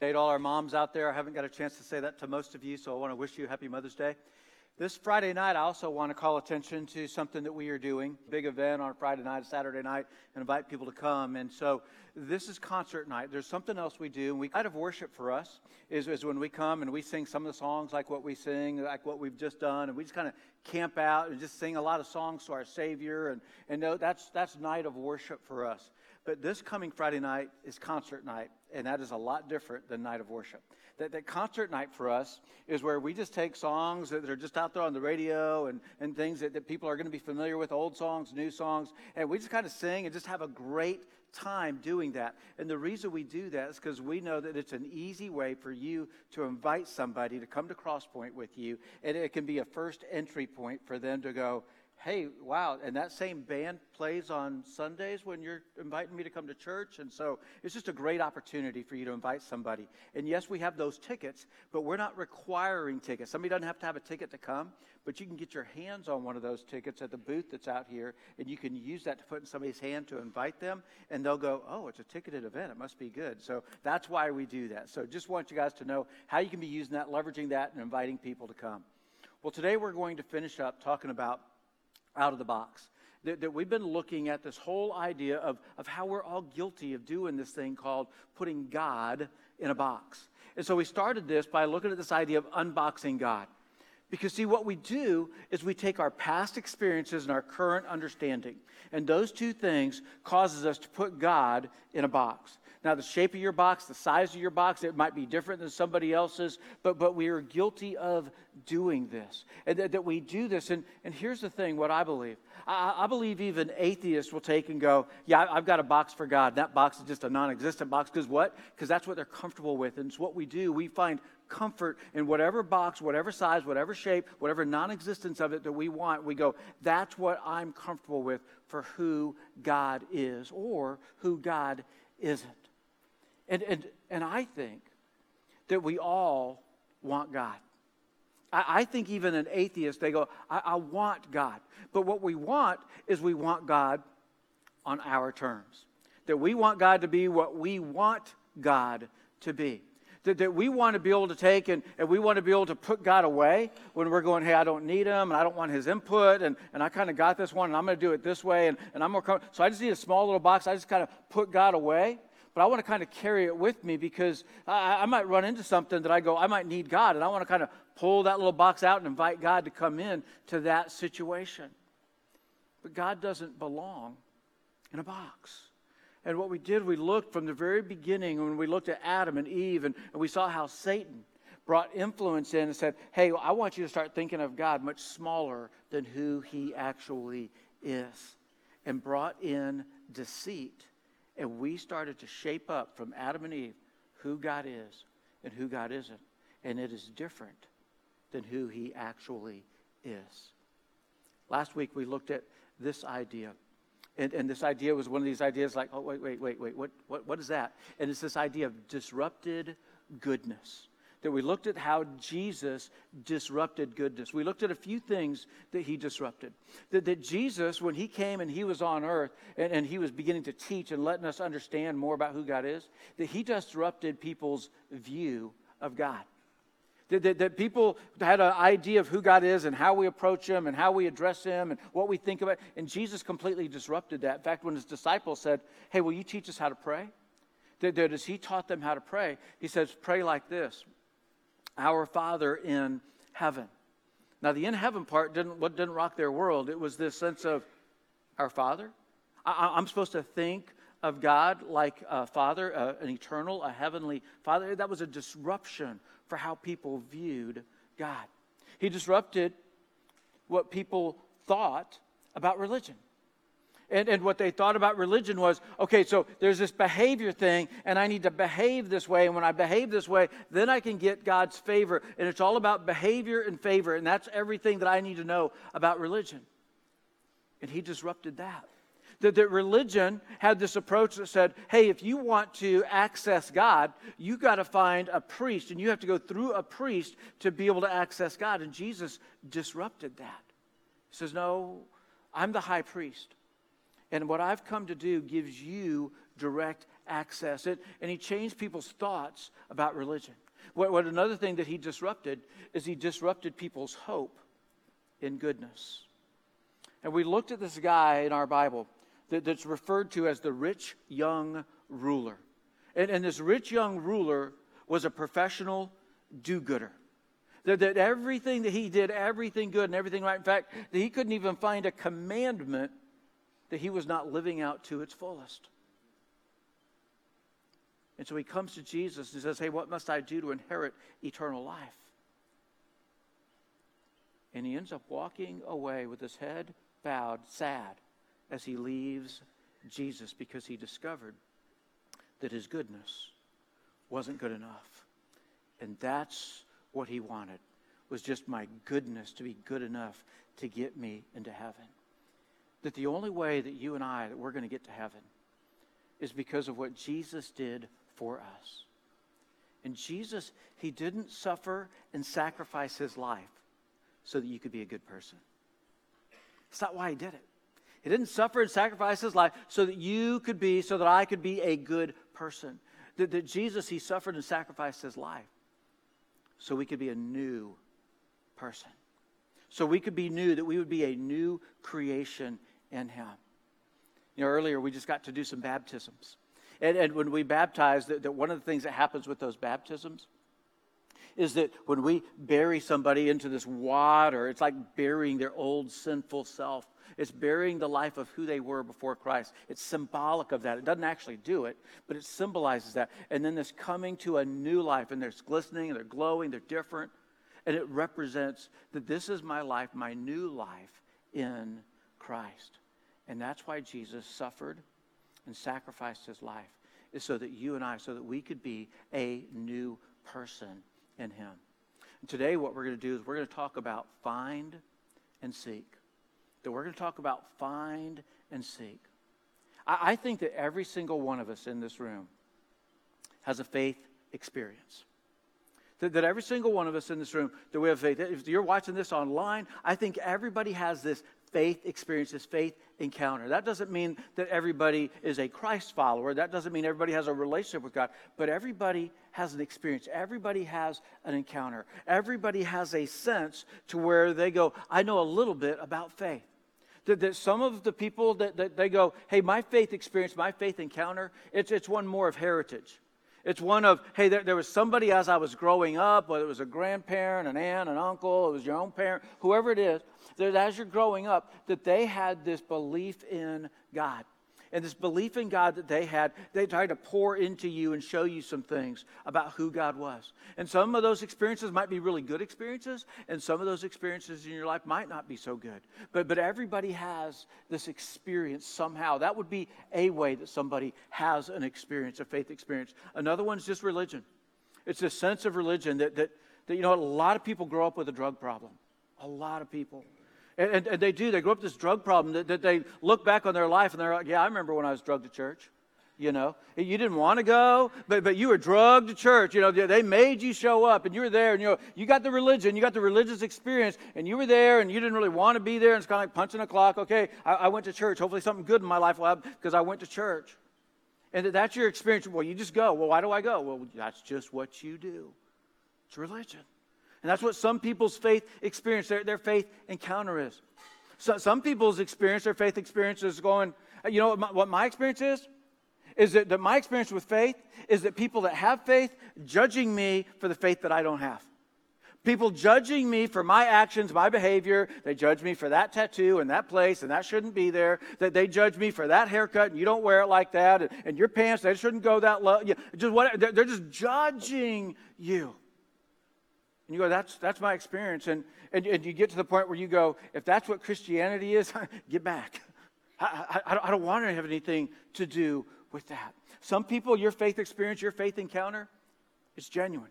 Day to all our moms out there. I haven't got a chance to say that to most of you, so I want to wish you happy Mother's Day. This Friday night, I also want to call attention to something that we are doing. Big event on Friday night, Saturday night, and invite people to come. And so this is concert night. There's something else we do. And we kind of worship for us is, is when we come and we sing some of the songs like what we sing, like what we've just done, and we just kind of camp out and just sing a lot of songs to our Savior. And, and no, that's, that's night of worship for us. But this coming Friday night is concert night, and that is a lot different than night of worship. That, that concert night for us is where we just take songs that are just out there on the radio and, and things that, that people are going to be familiar with, old songs, new songs, and we just kind of sing and just have a great time doing that. And the reason we do that is because we know that it's an easy way for you to invite somebody to come to Crosspoint with you, and it can be a first entry point for them to go, hey, wow, and that same band plays on Sundays when you're inviting me to come to church. And so it's just a great opportunity for you to invite somebody. And yes, we have those tickets, but we're not requiring tickets. Somebody doesn't have to have a ticket to come, but you can get your hands on one of those tickets at the booth that's out here, and you can use that to put in somebody's hand to invite them, and they'll go, oh, it's a ticketed event. It must be good. So that's why we do that. So just want you guys to know how you can be using that, leveraging that, and inviting people to come. Well, today we're going to finish up talking about out of the box. That, that, we've been looking at this whole idea of, of how we're all guilty of doing this thing called putting God in a box. And so we started this by looking at this idea of unboxing God. Because, see, what we do is we take our past experiences and our current understanding, and those two things causes us to put God in a box. Now, the shape of your box, the size of your box, it might be different than somebody else's, but, but we are guilty of doing this. And that, we do this. And, and here's the thing what I believe I, I believe even atheists will take and go, Yeah, I've got a box for God. That box is just a non existent box. Because what? Because that's what they're comfortable with. And it's what we do. We find comfort in whatever box, whatever size, whatever shape, whatever non existence of it that we want. We go, That's what I'm comfortable with for who God is or who God isn't. And, and, and I think that we all want God. I, I think even an atheist, they go, I, I want God. But what we want is we want God on our terms. That we want God to be what we want God to be. That, that we want to be able to take and, and we want to be able to put God away when we're going, hey, I don't need him and I don't want his input and, and I kind of got this one and I'm going to do it this way and, and I'm going to come. So I just need a small little box. I just kind of put God away but I want to kind of carry it with me because I, I, might run into something that I go, I might need God, and I want to kind of pull that little box out and invite God to come in to that situation. But God doesn't belong in a box. And what we did, we looked from the very beginning when we looked at Adam and Eve, and, and we saw how Satan brought influence in and said, Hey, I want you to start thinking of God much smaller than who he actually is, and brought in deceit and we started to shape up from Adam and Eve who God is and who God isn't. And it is different than who he actually is. Last week we looked at this idea. And, and this idea was one of these ideas like, oh, wait, wait, wait, wait, what, what, what is that? And it's this idea of disrupted goodness that we looked at how Jesus disrupted goodness. We looked at a few things that he disrupted. That, that Jesus, when he came and he was on earth and, and he was beginning to teach and letting us understand more about who God is, that he disrupted people's view of God. That, that, that, people had an idea of who God is and how we approach Him and how we address Him and what we think about. And Jesus completely disrupted that. In fact, when His disciples said, Hey, will you teach us how to pray? That, that as He taught them how to pray, He says, Pray like this our Father in heaven. Now, the in heaven part didn't, what didn't rock their world. It was this sense of our Father. I, am supposed to think of God like a Father, uh, an eternal, a heavenly Father. That was a disruption for how people viewed God. He disrupted what people thought about religion. And, and what they thought about religion was okay, so there's this behavior thing, and I need to behave this way. And when I behave this way, then I can get God's favor. And it's all about behavior and favor. And that's everything that I need to know about religion. And he disrupted that. That, that religion had this approach that said, hey, if you want to access God, you got to find a priest, and you have to go through a priest to be able to access God. And Jesus disrupted that. He says, no, I'm the high priest. And what I've come to do gives you direct access. It, and he changed people's thoughts about religion. What, what another thing that he disrupted is he disrupted people's hope in goodness. And we looked at this guy in our Bible that, that's referred to as the rich young ruler. And, and this rich young ruler was a professional do gooder. That, that everything that he did, everything good and everything right. In fact, that he couldn't even find a commandment that he was not living out to its fullest. And so he comes to Jesus and says, Hey, what must I do to inherit eternal life? And he ends up walking away with his head bowed, sad, as he leaves Jesus because he discovered that his goodness wasn't good enough. And that's what he wanted was just my goodness to be good enough to get me into heaven. That the only way that you and I that we're going to get to heaven is because of what Jesus did for us. And Jesus, he didn't suffer and sacrifice his life so that you could be a good person. It's not why he did it. He didn't suffer and sacrifice his life so that you could be, so that I could be a good person. That, that Jesus, he suffered and sacrificed his life so we could be a new person. So we could be new, that we would be a new creation in him. You know, earlier we just got to do some baptisms. And, and when we baptize, that, that one of the things that happens with those baptisms is that when we bury somebody into this water, it's like burying their old sinful self. It's burying the life of who they were before Christ. It's symbolic of that. It doesn't actually do it, but it symbolizes that. And then this coming to a new life, and they're glistening, and they're glowing, they're different. And it represents that this is my life, my new life in Christ. And that's why Jesus suffered and sacrificed his life, is so that you and I, so that we could be a new person in him. And today, what we're going to do is we're going to talk about find and seek. That we're going to talk about find and seek. I, I think that every single one of us in this room has a faith experience. That, that, every single one of us in this room, that we have faith. If you're watching this online, I think everybody has this faith experiences, faith encounter. That doesn't mean that everybody is a Christ follower. That doesn't mean everybody has a relationship with God. But everybody has an experience. Everybody has an encounter. Everybody has a sense to where they go, I know a little bit about faith. That, that some of the people that, that they go, hey, my faith experience, my faith encounter, it's, it's one more of heritage. It's one of, hey, there, there, was somebody as I was growing up, whether it was a grandparent, an aunt, an uncle, it was your own parent, whoever it is, that as you're growing up, that they had this belief in God and this belief in God that they had, they tried to pour into you and show you some things about who God was. And some of those experiences might be really good experiences, and some of those experiences in your life might not be so good. But, but everybody has this experience somehow. That would be a way that somebody has an experience, a faith experience. Another one's just religion. It's a sense of religion that, that, that you know, a lot of people grow up with a drug problem. A lot of people. And, and, and, they do. They grow up with this drug problem that, that, they look back on their life and they're like, yeah, I remember when I was drugged to church. You know, you didn't want to go, but, but you were drugged to church. You know, they made you show up and you were there and you know, you got the religion, you got the religious experience and you were there and you didn't really want to be there. And it's kind of like punching a clock. Okay, I, I went to church. Hopefully something good in my life will happen because I went to church. And that's your experience. Well, you just go. Well, why do I go? Well, that's just what you do. It's religion. And that's what some people's faith experience, their, their faith encounter is. So, some people's experience, their faith experience is going, you know what my, what my experience is? Is that, that my experience with faith is that people that have faith judging me for the faith that I don't have. People judging me for my actions, my behavior. They judge me for that tattoo and that place, and that shouldn't be there. That they judge me for that haircut, and you don't wear it like that, and, and your pants they shouldn't go that low. Yeah, just what they're, they're just judging you. And you go, that's that's my experience. And and, and you get to the point where you go, if that's what Christianity is, get back. I, I, I don't want to have anything to do with that. Some people, your faith experience, your faith encounter, is genuine.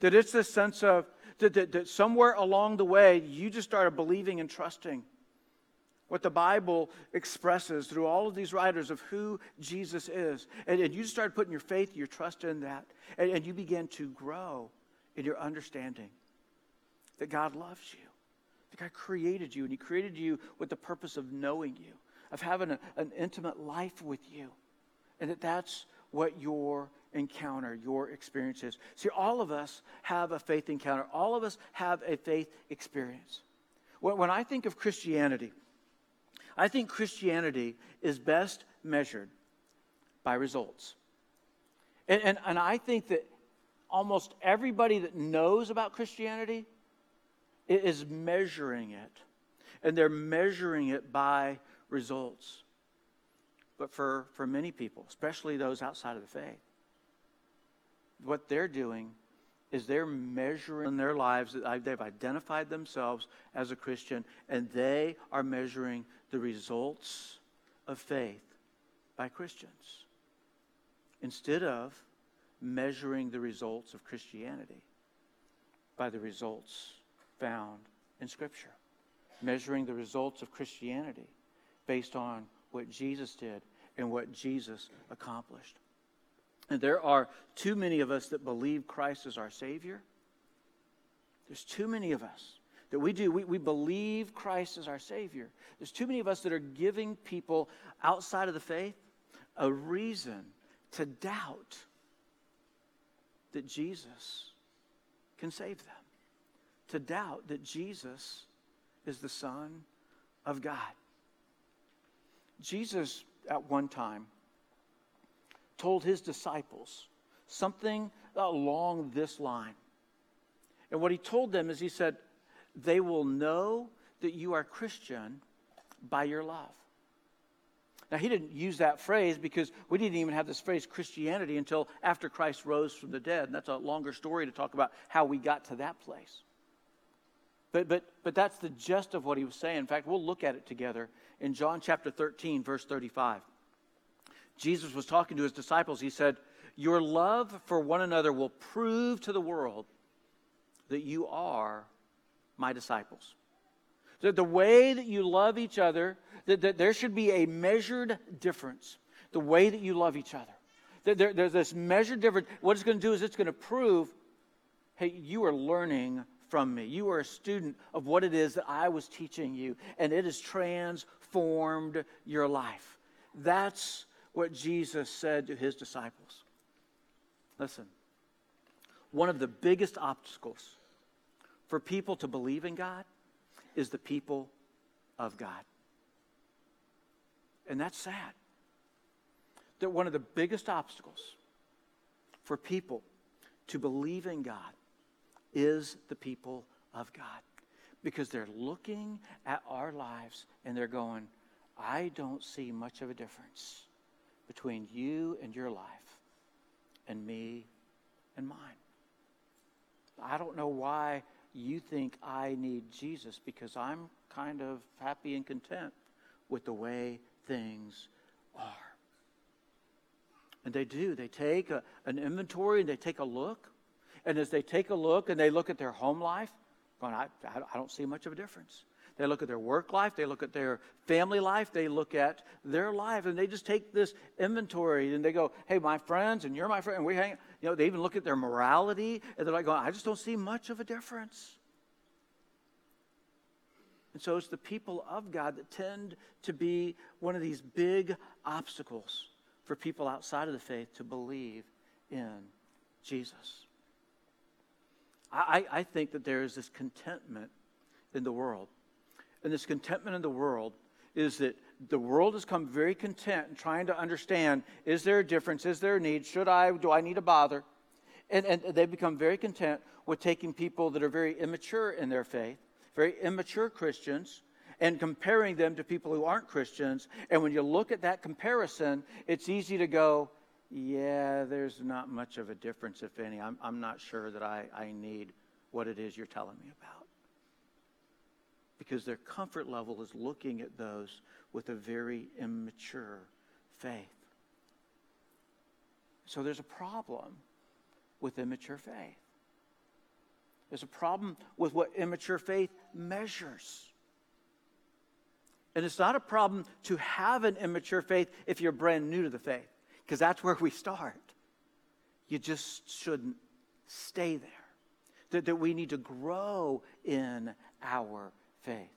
That it's this sense of that, that, that somewhere along the way, you just started believing and trusting what the Bible expresses through all of these writers of who Jesus is. And, and you started putting your faith, your trust in that. And, and you began to grow in your understanding that God loves you, that God created you, and He created you with the purpose of knowing you, of having a, an intimate life with you, and that that's what your encounter, your experience is. See, all of us have a faith encounter, all of us have a faith experience. When I think of Christianity, I think Christianity is best measured by results. And, and, and I think that almost everybody that knows about Christianity is measuring it. And they're measuring it by results. But for, for many people, especially those outside of the faith, what they're doing is they're measuring their lives. That they've identified themselves as a Christian, and they are measuring the results of faith by Christians instead of measuring the results of Christianity by the results found in Scripture. Measuring the results of Christianity based on what Jesus did and what Jesus accomplished. And there are too many of us that believe Christ is our Savior. There's too many of us that we do. We, we believe Christ is our Savior. There's too many of us that are giving people outside of the faith a reason to doubt that Jesus can save them, to doubt that Jesus is the Son of God. Jesus, at one time, told his disciples something along this line. And what he told them is he said, They will know that you are Christian by your love. Now, he didn't use that phrase because we didn't even have this phrase Christianity until after Christ rose from the dead. And that's a longer story to talk about how we got to that place. But, but, but that's the gist of what he was saying. In fact, we'll look at it together in John chapter 13, verse 35. Jesus was talking to his disciples. He said, Your love for one another will prove to the world that you are my disciples. That the way that you love each other, that, that there should be a measured difference. The way that you love each other. That there, there's this measured difference. What it's going to do is it's going to prove hey, you are learning from me. You are a student of what it is that I was teaching you, and it has transformed your life. That's what Jesus said to his disciples. Listen, one of the biggest obstacles for people to believe in God is the people of God. And that's sad. That one of the biggest obstacles for people to believe in God is the people of God. Because they're looking at our lives and they're going, I don't see much of a difference between you and your life and me and mine. I don't know why you think I need Jesus because I'm kind of happy and content with the way things are. And they do. They take a, an inventory and they take a look. And as they take a look and they look at their home life, going, I, I don't see much of a difference. They look at their work life, they look at their family life, they look at their life, and they just take this inventory and they go, Hey, my friends, and you're my friend, and we hang, you know, they even look at their morality, and they're like, going, I just don't see much of a difference. And so it's the people of God that tend to be one of these big obstacles for people outside of the faith to believe in Jesus. I, I think that there is this contentment in the world and this contentment in the world is that the world has come very content in trying to understand is there a difference? Is there a need? Should I? Do I need to bother? And, and they've become very content with taking people that are very immature in their faith, very immature Christians, and comparing them to people who aren't Christians. And when you look at that comparison, it's easy to go, yeah, there's not much of a difference, if any. I'm, I'm not sure that I, I need what it is you're telling me about because their comfort level is looking at those with a very immature faith. So there's a problem with immature faith. There's a problem with what immature faith measures. And it's not a problem to have an immature faith if you're brand new to the faith, because that's where we start. You just shouldn't stay there. That, that we need to grow in our faith.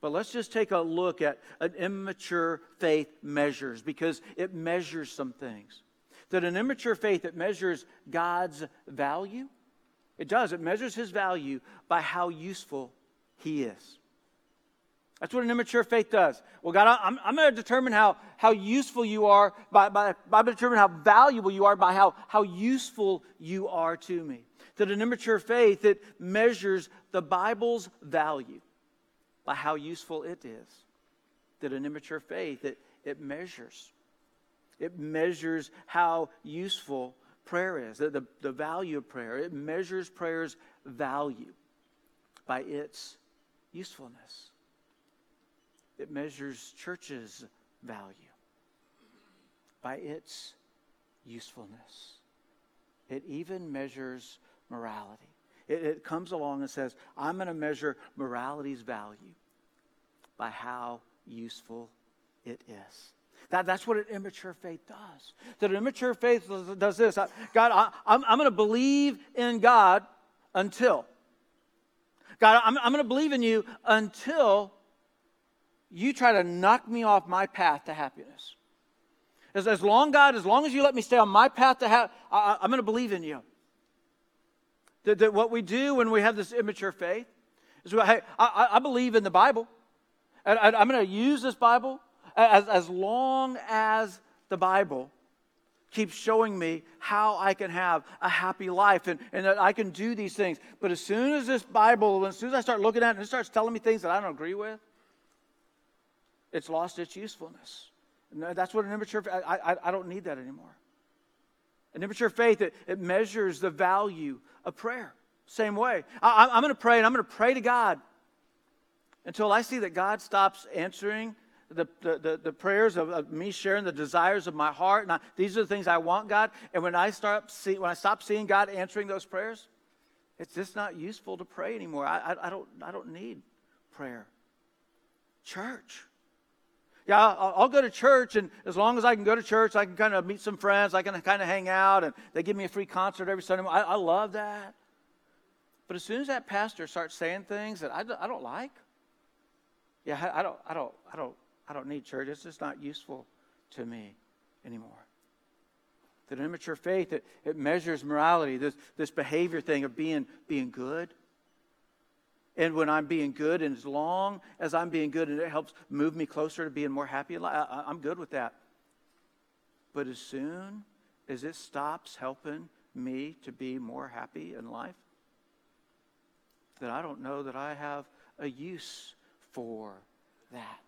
But let's just take a look at an immature faith measures because it measures some things. That an immature faith that measures God's value, it does, it measures his value by how useful he is. That's what an immature faith does. Well, God, I'm, I'm going to determine how, how useful you are by, by, by determining how valuable you are by how, how useful you are to me. That an immature faith, it measures the Bible's value by how useful it is. That an immature faith, it, it measures. It measures how useful prayer is, the, the, the value of prayer. It measures prayer's value by its usefulness. It measures church's value by its usefulness. It even measures morality. It, it comes along and says, I'm going to measure morality's value by how useful it is. That, that's what an immature faith does. That an immature faith does this God, I, I'm, I'm going to believe in God until. God, I'm, I'm going to believe in you until you try to knock me off my path to happiness. As, as long, God, as long as you let me stay on my path to happiness, I'm going to believe in you. That, that what we do when we have this immature faith is, hey, I, I believe in the Bible. And I, I'm going to use this Bible as, as long as the Bible keeps showing me how I can have a happy life and, and that I can do these things. But as soon as this Bible, as soon as I start looking at it and it starts telling me things that I don't agree with, it's lost its usefulness. And that's what an immature, I, I, I don't need that anymore. An immature faith, it, it measures the value of prayer. Same way. I, I'm going to pray and I'm going to pray to God until I see that God stops answering the, the, the, prayers of, of, me sharing the desires of my heart. And I, these are the things I want, God. And when I start see, when I stop seeing God answering those prayers, it's just not useful to pray anymore. I, I, I don't, I don't need prayer. Church. Yeah, I'll, I'll, go to church, and as long as I can go to church, I can kind of meet some friends. I can kind of hang out, and they give me a free concert every Sunday. I, I love that. But as soon as that pastor starts saying things that I, I don't like, yeah, I, I don't, I don't, I don't I don't need church. It's just not useful to me anymore. That immature faith, it, it measures morality, this, this behavior thing of being, being good. And when I'm being good, and as long as I'm being good and it helps move me closer to being more happy, in life, I, I'm good with that. But as soon as it stops helping me to be more happy in life, then I don't know that I have a use for that.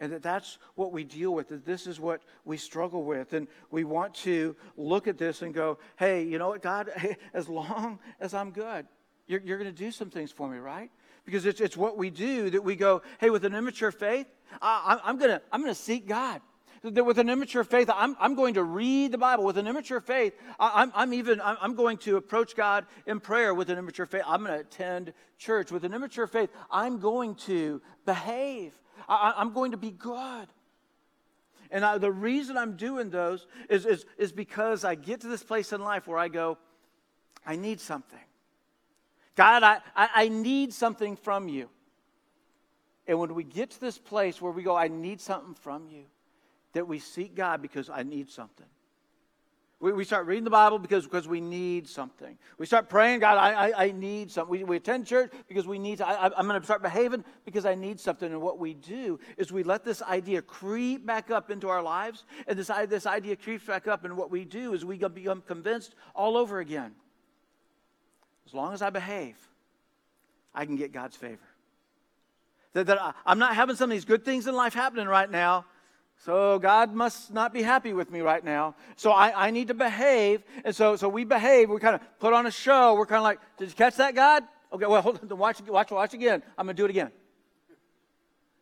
And that that's what we deal with, that this is what we struggle with. And we want to look at this and go, hey, you know what, God, as long as I'm good, you're, you're going to do some things for me, right? Because it's, it's what we do that we go, hey, with an immature faith, I, I'm going to I'm going to seek God. That with an immature faith, I'm, I'm going to read the Bible. With an immature faith, I, I'm, I'm even I'm going to approach God in prayer. With an immature faith, I'm going to attend church. With an immature faith, I'm going to behave. I, am going to be good. And I, the reason I'm doing those is, is, is because I get to this place in life where I go, I need something. God, I, I, I need something from you. And when we get to this place where we go, I need something from you, that we seek God because I need something. We, we start reading the Bible because, because we need something. We start praying, God, I, I, I need something. We, we attend church because we need, I, I'm going to start behaving because I need something. And what we do is we let this idea creep back up into our lives. And this, this idea creeps back up. And what we do is we become convinced all over again. As long as I behave, I can get God's favor. That, that I, I'm not having some of these good things in life happening right now so God must not be happy with me right now. So I, I need to behave. And so, so we behave. We kind of put on a show. We're kind of like, did you catch that, God? Okay, well, hold on. Watch, watch, watch again. I'm going to do it again.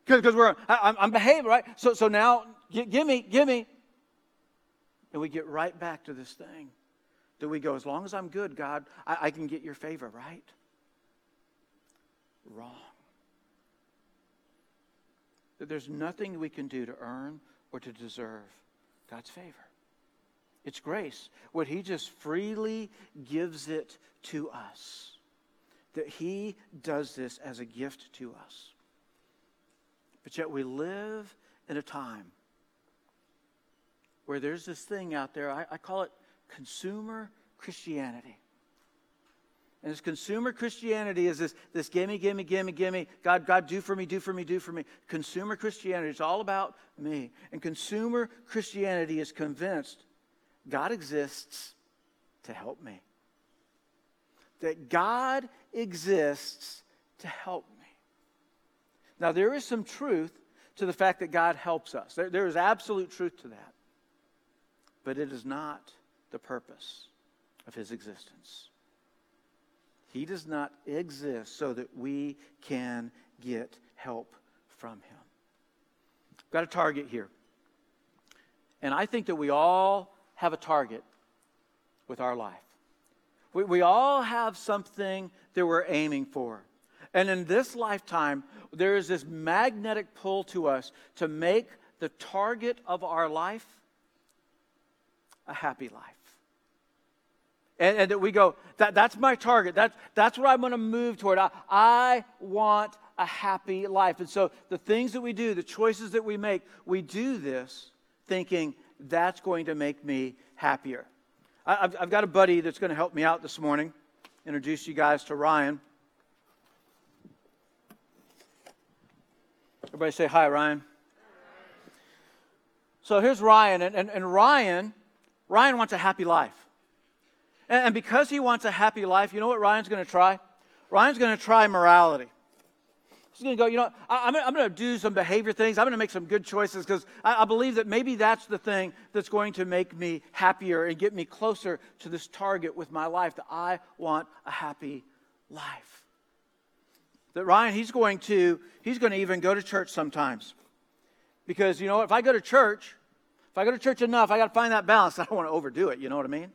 Because we're, I, I'm behaving, right? So, so now, give, give me, give me. And we get right back to this thing that we go, as long as I'm good, God, I, I can get your favor, right? Wrong that there's nothing we can do to earn or to deserve God's favor. It's grace. What He just freely gives it to us. That He does this as a gift to us. But yet we live in a time where there's this thing out there, I, I call it consumer Christianity. And this consumer Christianity is this, this gimme, gimme, gimme, gimme. God, God, do for me, do for me, do for me. Consumer Christianity, is all about me. And consumer Christianity is convinced God exists to help me. That God exists to help me. Now, there is some truth to the fact that God helps us. There, there is absolute truth to that. But it is not the purpose of his existence. He does not exist so that we can get help from him. Got a target here. And I think that we all have a target with our life. We, we all have something that we're aiming for. And in this lifetime, there is this magnetic pull to us to make the target of our life a happy life. And, and that we go, that, that's my target. That, that's what I'm going to move toward. I, I want a happy life. And so the things that we do, the choices that we make, we do this thinking that's going to make me happier. I, have I've got a buddy that's going to help me out this morning. Introduce you guys to Ryan. Everybody say hi, Ryan. So here's Ryan, and, and, and Ryan, Ryan wants a happy life. And, because he wants a happy life, you know what Ryan's going to try? Ryan's going to try morality. He's going to go, you know, I, am I'm going to do some behavior things. I'm going to make some good choices because I, I believe that maybe that's the thing that's going to make me happier and get me closer to this target with my life that I want a happy life. That Ryan, he's going to, he's going to even go to church sometimes. Because, you know, if I go to church, if I go to church enough, I got to find that balance. I don't want to overdo it, you know what I mean?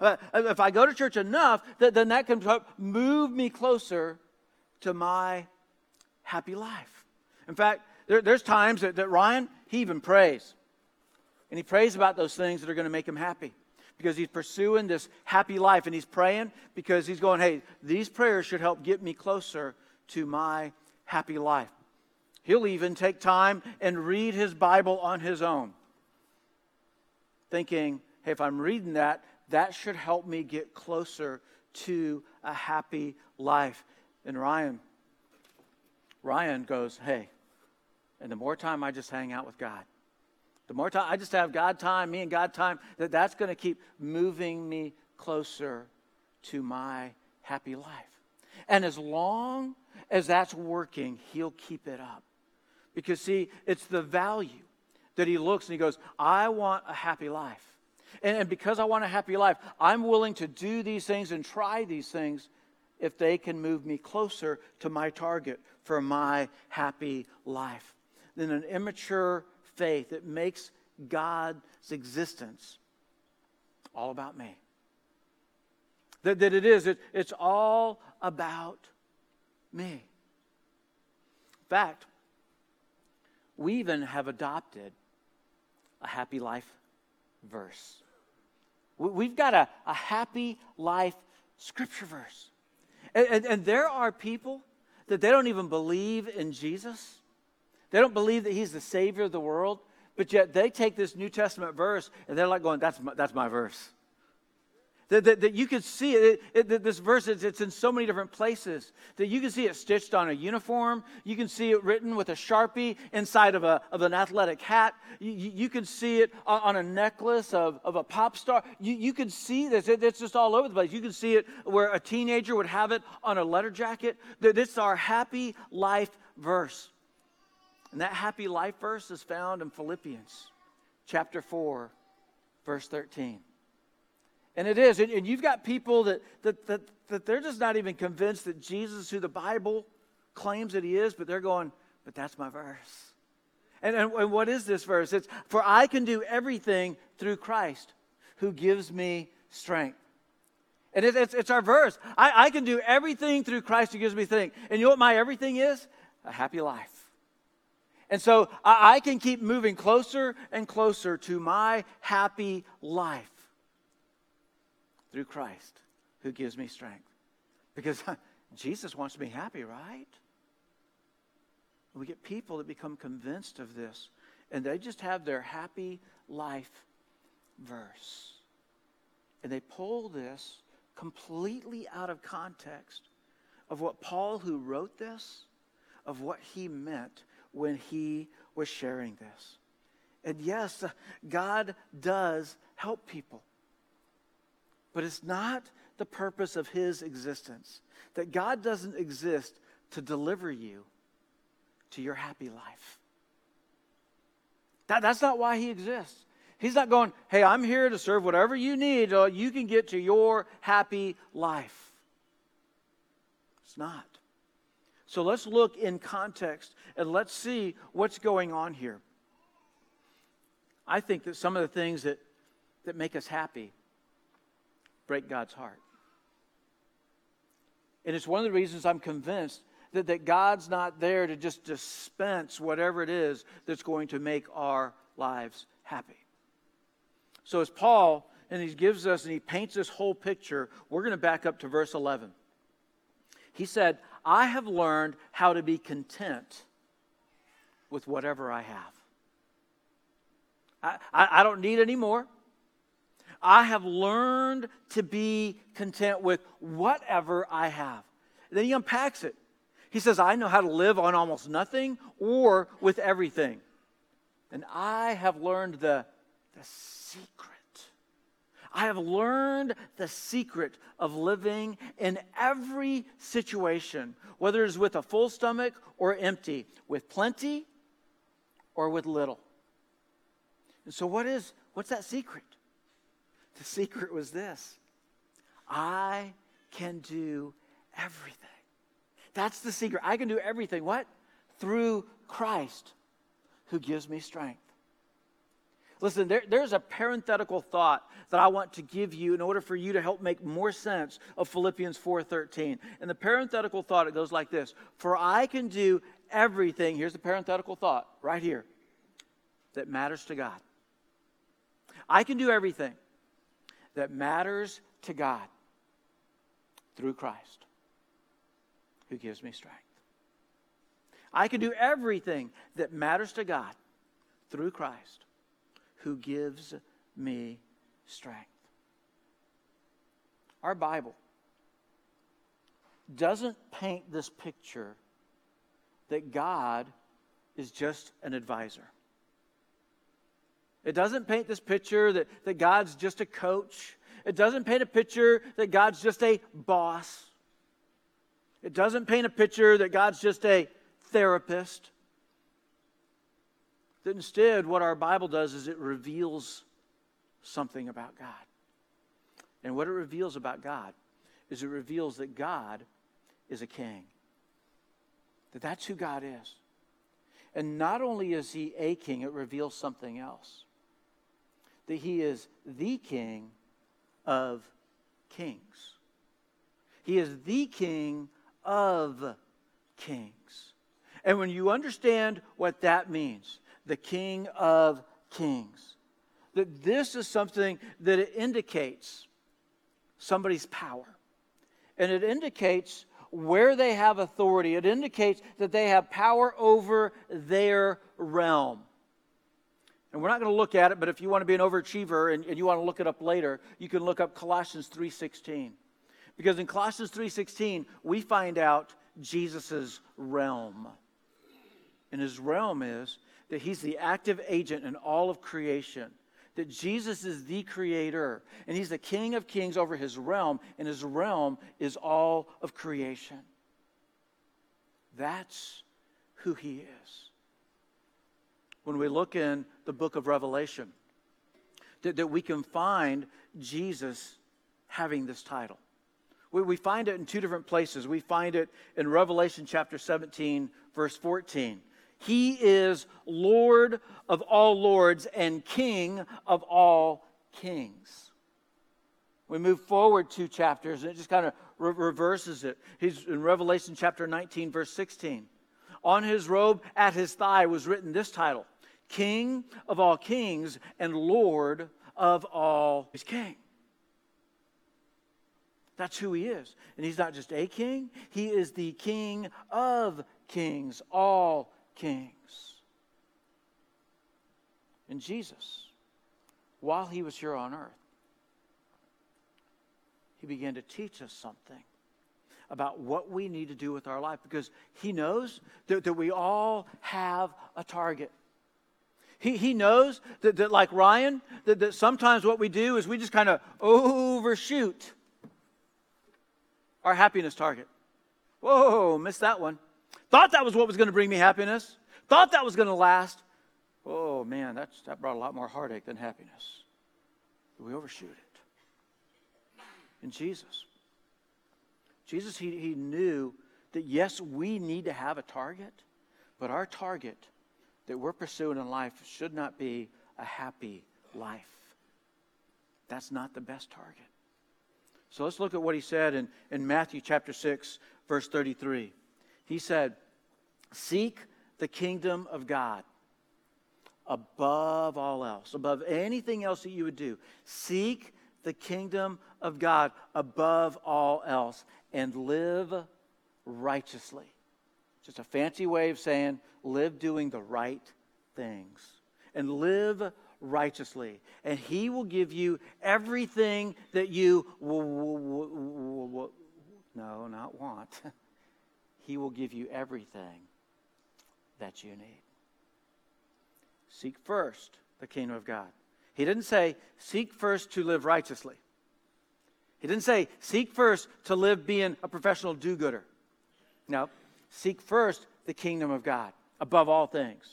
Uh, if I go to church enough, then that can move me closer to my happy life. In fact, there, there's times that, that Ryan, he even prays. And he prays about those things that are going to make him happy because he's pursuing this happy life. And he's praying because he's going, hey, these prayers should help get me closer to my happy life. He'll even take time and read his Bible on his own, thinking, hey, if I'm reading that, that should help me get closer to a happy life. And Ryan, Ryan goes, hey, and the more time I just hang out with God, the more time I just have God time, me and God time, that that's going to keep moving me closer to my happy life. And as long as that's working, he'll keep it up. Because, see, it's the value that he looks and he goes, I want a happy life. And, and because I want a happy life, I'm willing to do these things and try these things if they can move me closer to my target for my happy life. Then an immature faith that makes God's existence all about me. That, that it is, it, it's all about me. In fact, we even have adopted a happy life verse. We've got a, a happy life scripture verse. And, and, and, there are people that they don't even believe in Jesus. They don't believe that he's the Savior of the world, but yet they take this New Testament verse and they're like going, that's my, that's my verse. That, that, that you can see it, it, it, this verse, it's, it's in so many different places. That you can see it stitched on a uniform. You can see it written with a Sharpie inside of, a, of an athletic hat. You, you, you can see it on, on, a necklace of, of a pop star. You, you can see this. It, it's just all over the place. You can see it where a teenager would have it on a letter jacket. This is our happy life verse. And that happy life verse is found in Philippians chapter 4, verse 13. And it is. And, and you've got people that, that, that, that they're just not even convinced that Jesus, who the Bible claims that he is, but they're going, but that's my verse. And, and, and what is this verse? It's, for I can do everything through Christ who gives me strength. And it, it's, it's our verse. I, I can do everything through Christ who gives me strength. And you know what my everything is? A happy life. And so I, I can keep moving closer and closer to my happy life through Christ who gives me strength. Because Jesus wants me happy, right? We get people that become convinced of this, and they just have their happy life verse. And they pull this completely out of context of what Paul, who wrote this, of what he meant when he was sharing this. And yes, God does help people. But it's not the purpose of his existence. That God doesn't exist to deliver you to your happy life. That, that's not why he exists. He's not going, hey, I'm here to serve whatever you need so you can get to your happy life. It's not. So let's look in context and let's see what's going on here. I think that some of the things that, that make us happy break God's heart. And it's one of the reasons I'm convinced that, that God's not there to just dispense whatever it is that's going to make our lives happy. So, as Paul, and he gives us and he paints this whole picture, we're going to back up to verse 11. He said, I have learned how to be content with whatever I have. I, I, I don't need any more. I have learned to be content with whatever I have. then he unpacks it. He says, I know how to live on almost nothing or with everything. And I have learned the, the secret. I have learned the secret of living in every situation, whether it's with a full stomach or empty, with plenty or with little. And so what is what's that secret? The secret was this. I can do everything. That's the secret. I can do everything. What? Through Christ who gives me strength. Listen, there, there's a parenthetical thought that I want to give you in order for you to help make more sense of Philippians 4:13. And the parenthetical thought it goes like this: For I can do everything. Here's the parenthetical thought right here that matters to God. I can do everything that matters to God through Christ who gives me strength. I can do everything that matters to God through Christ who gives me strength. Our Bible doesn't paint this picture that God is just an advisor. It doesn't paint this picture that, that God's just a coach. It doesn't paint a picture that God's just a boss. It doesn't paint a picture that God's just a therapist. That instead, what our Bible does is it reveals something about God. And what it reveals about God is it reveals that God is a king. That that's who God is. And not only is he a king, it reveals something else that he is the king of kings. He is the king of kings. And when you understand what that means, the king of kings, that this is something that it indicates somebody's power. And it indicates where they have authority. It indicates that they have power over their realm. And we're not going to look at it, but if you want to be an overachiever and, and you want to look it up later, you can look up Colossians 3.16. Because in Colossians 3.16, we find out Jesus' realm. And his realm is that he's the active agent in all of creation. That Jesus is the creator. And he's the king of kings over his realm. And his realm is all of creation. That's who he is when we look in the book of Revelation, that, that we can find Jesus having this title. We, we find it in two different places. We find it in Revelation chapter 17, verse 14. He is Lord of all lords and King of all kings. We move forward two chapters and it just kind of re- reverses it. He's in Revelation chapter 19, verse 16. On his robe at his thigh was written this title King of all kings and Lord of all. He's king. That's who he is. And he's not just a king, he is the king of kings, all kings. And Jesus while he was here on earth, he began to teach us something about what we need to do with our life because he knows that, that we all have a target. He, he knows that, that, like Ryan, that, that sometimes what we do is we just kind of overshoot our happiness target. Whoa, missed that one. Thought that was what was going to bring me happiness. Thought that was going to last. Oh, man, that's, that brought a lot more heartache than happiness. We overshoot it. In Jesus. Jesus, he, he knew that yes, we need to have a target, but our target that we're pursuing in life should not be a happy life. That's not the best target. So let's look at what he said in, in Matthew chapter 6, verse 33. He said, Seek the kingdom of God above all else, above anything else that you would do. Seek the kingdom of God above all else and live righteously. Just a fancy way of saying live doing the right things and live righteously. And He will give you everything that you will, no, not want. he will give you everything that you need. Seek first the kingdom of God. He didn't say, seek first to live righteously. He didn't say, seek first to live being a professional do gooder. No, seek first the kingdom of God above all things.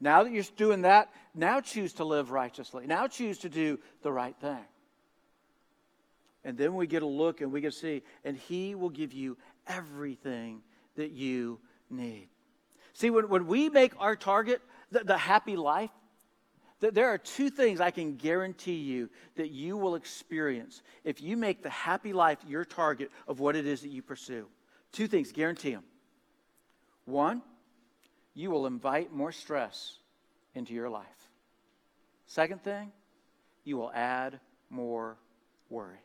Now that you're doing that, now choose to live righteously. Now choose to do the right thing. And then we get a look and we to see, and He will give you everything that you need. See, when, when we make our target the, the happy life, there are two things I can guarantee you that you will experience if you make the happy life your target of what it is that you pursue. Two things, guarantee them. One, you will invite more stress into your life. Second thing, you will add more worry.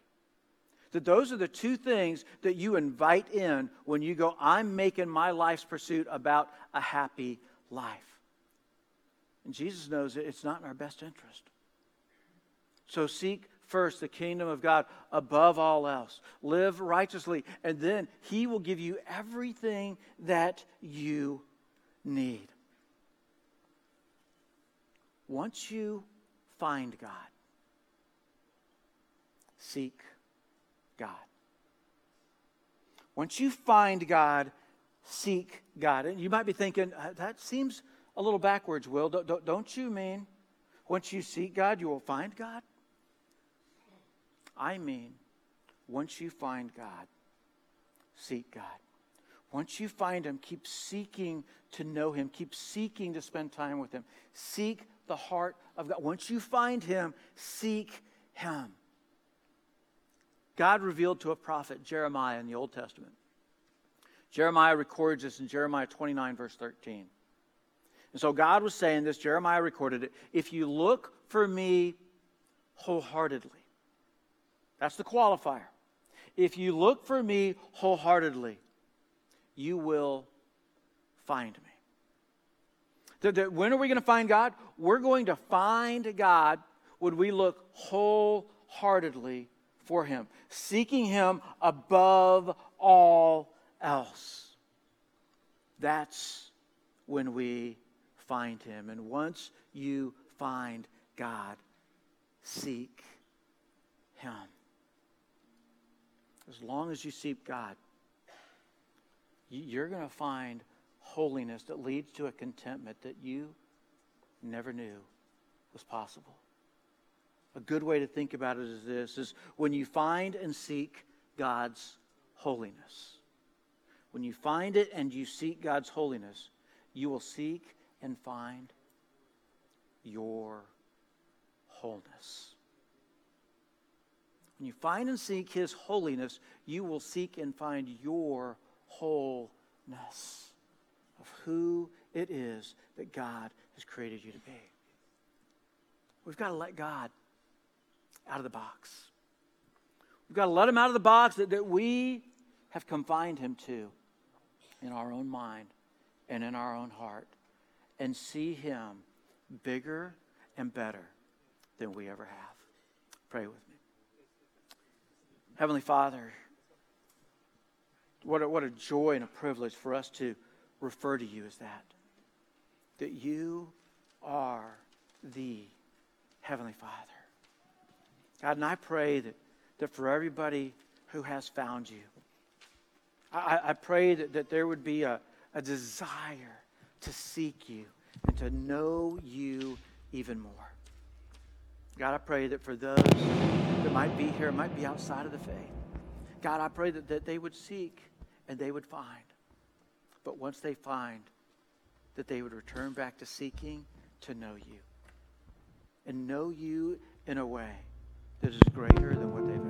That those are the two things that you invite in when you go, I'm making my life's pursuit about a happy life. And Jesus knows that it's not in our best interest. So seek first the kingdom of God above all else. Live righteously, and then He will give you everything that you need. Once you find God, seek God. Once you find God, seek God. And you might be thinking, uh, that seems a little backwards, Will. Don't you mean once you seek God, you will find God? I mean, once you find God, seek God. Once you find Him, keep seeking to know Him, keep seeking to spend time with Him. Seek the heart of God. Once you find Him, seek Him. God revealed to a prophet, Jeremiah, in the Old Testament. Jeremiah records this in Jeremiah 29, verse 13. And so God was saying this, Jeremiah recorded it. If you look for me wholeheartedly, that's the qualifier. If you look for me wholeheartedly, you will find me. when are we going to find God? We're going to find God when we look wholeheartedly for Him, seeking Him above all else. That's when we find him. And once you find God, seek him. As long as you seek God, you're going to find holiness that leads to a contentment that you never knew was possible. A good way to think about it is this is when you find and seek God's holiness. When you find it and you seek God's holiness, you will seek and find your wholeness. When you find and seek His holiness, you will seek and find your wholeness of who it is that God has created you to be. We've got to let God out of the box. We've got to let Him out of the box that, that we have confined Him to in our own mind and in our own heart and see Him bigger and better than we ever have. Pray with me. Heavenly Father, what a, what a joy and a privilege for us to refer to you as that. That you are the Heavenly Father. God, and I pray that, that for everybody who has found you, I, I pray that, that there would be a, a desire to seek you and to know you even more. God, I pray that for those that might be here, might be outside of the faith, God, I pray that, that they would seek and they would find. But once they find, that they would return back to seeking to know you and know you in a way that is greater than what they've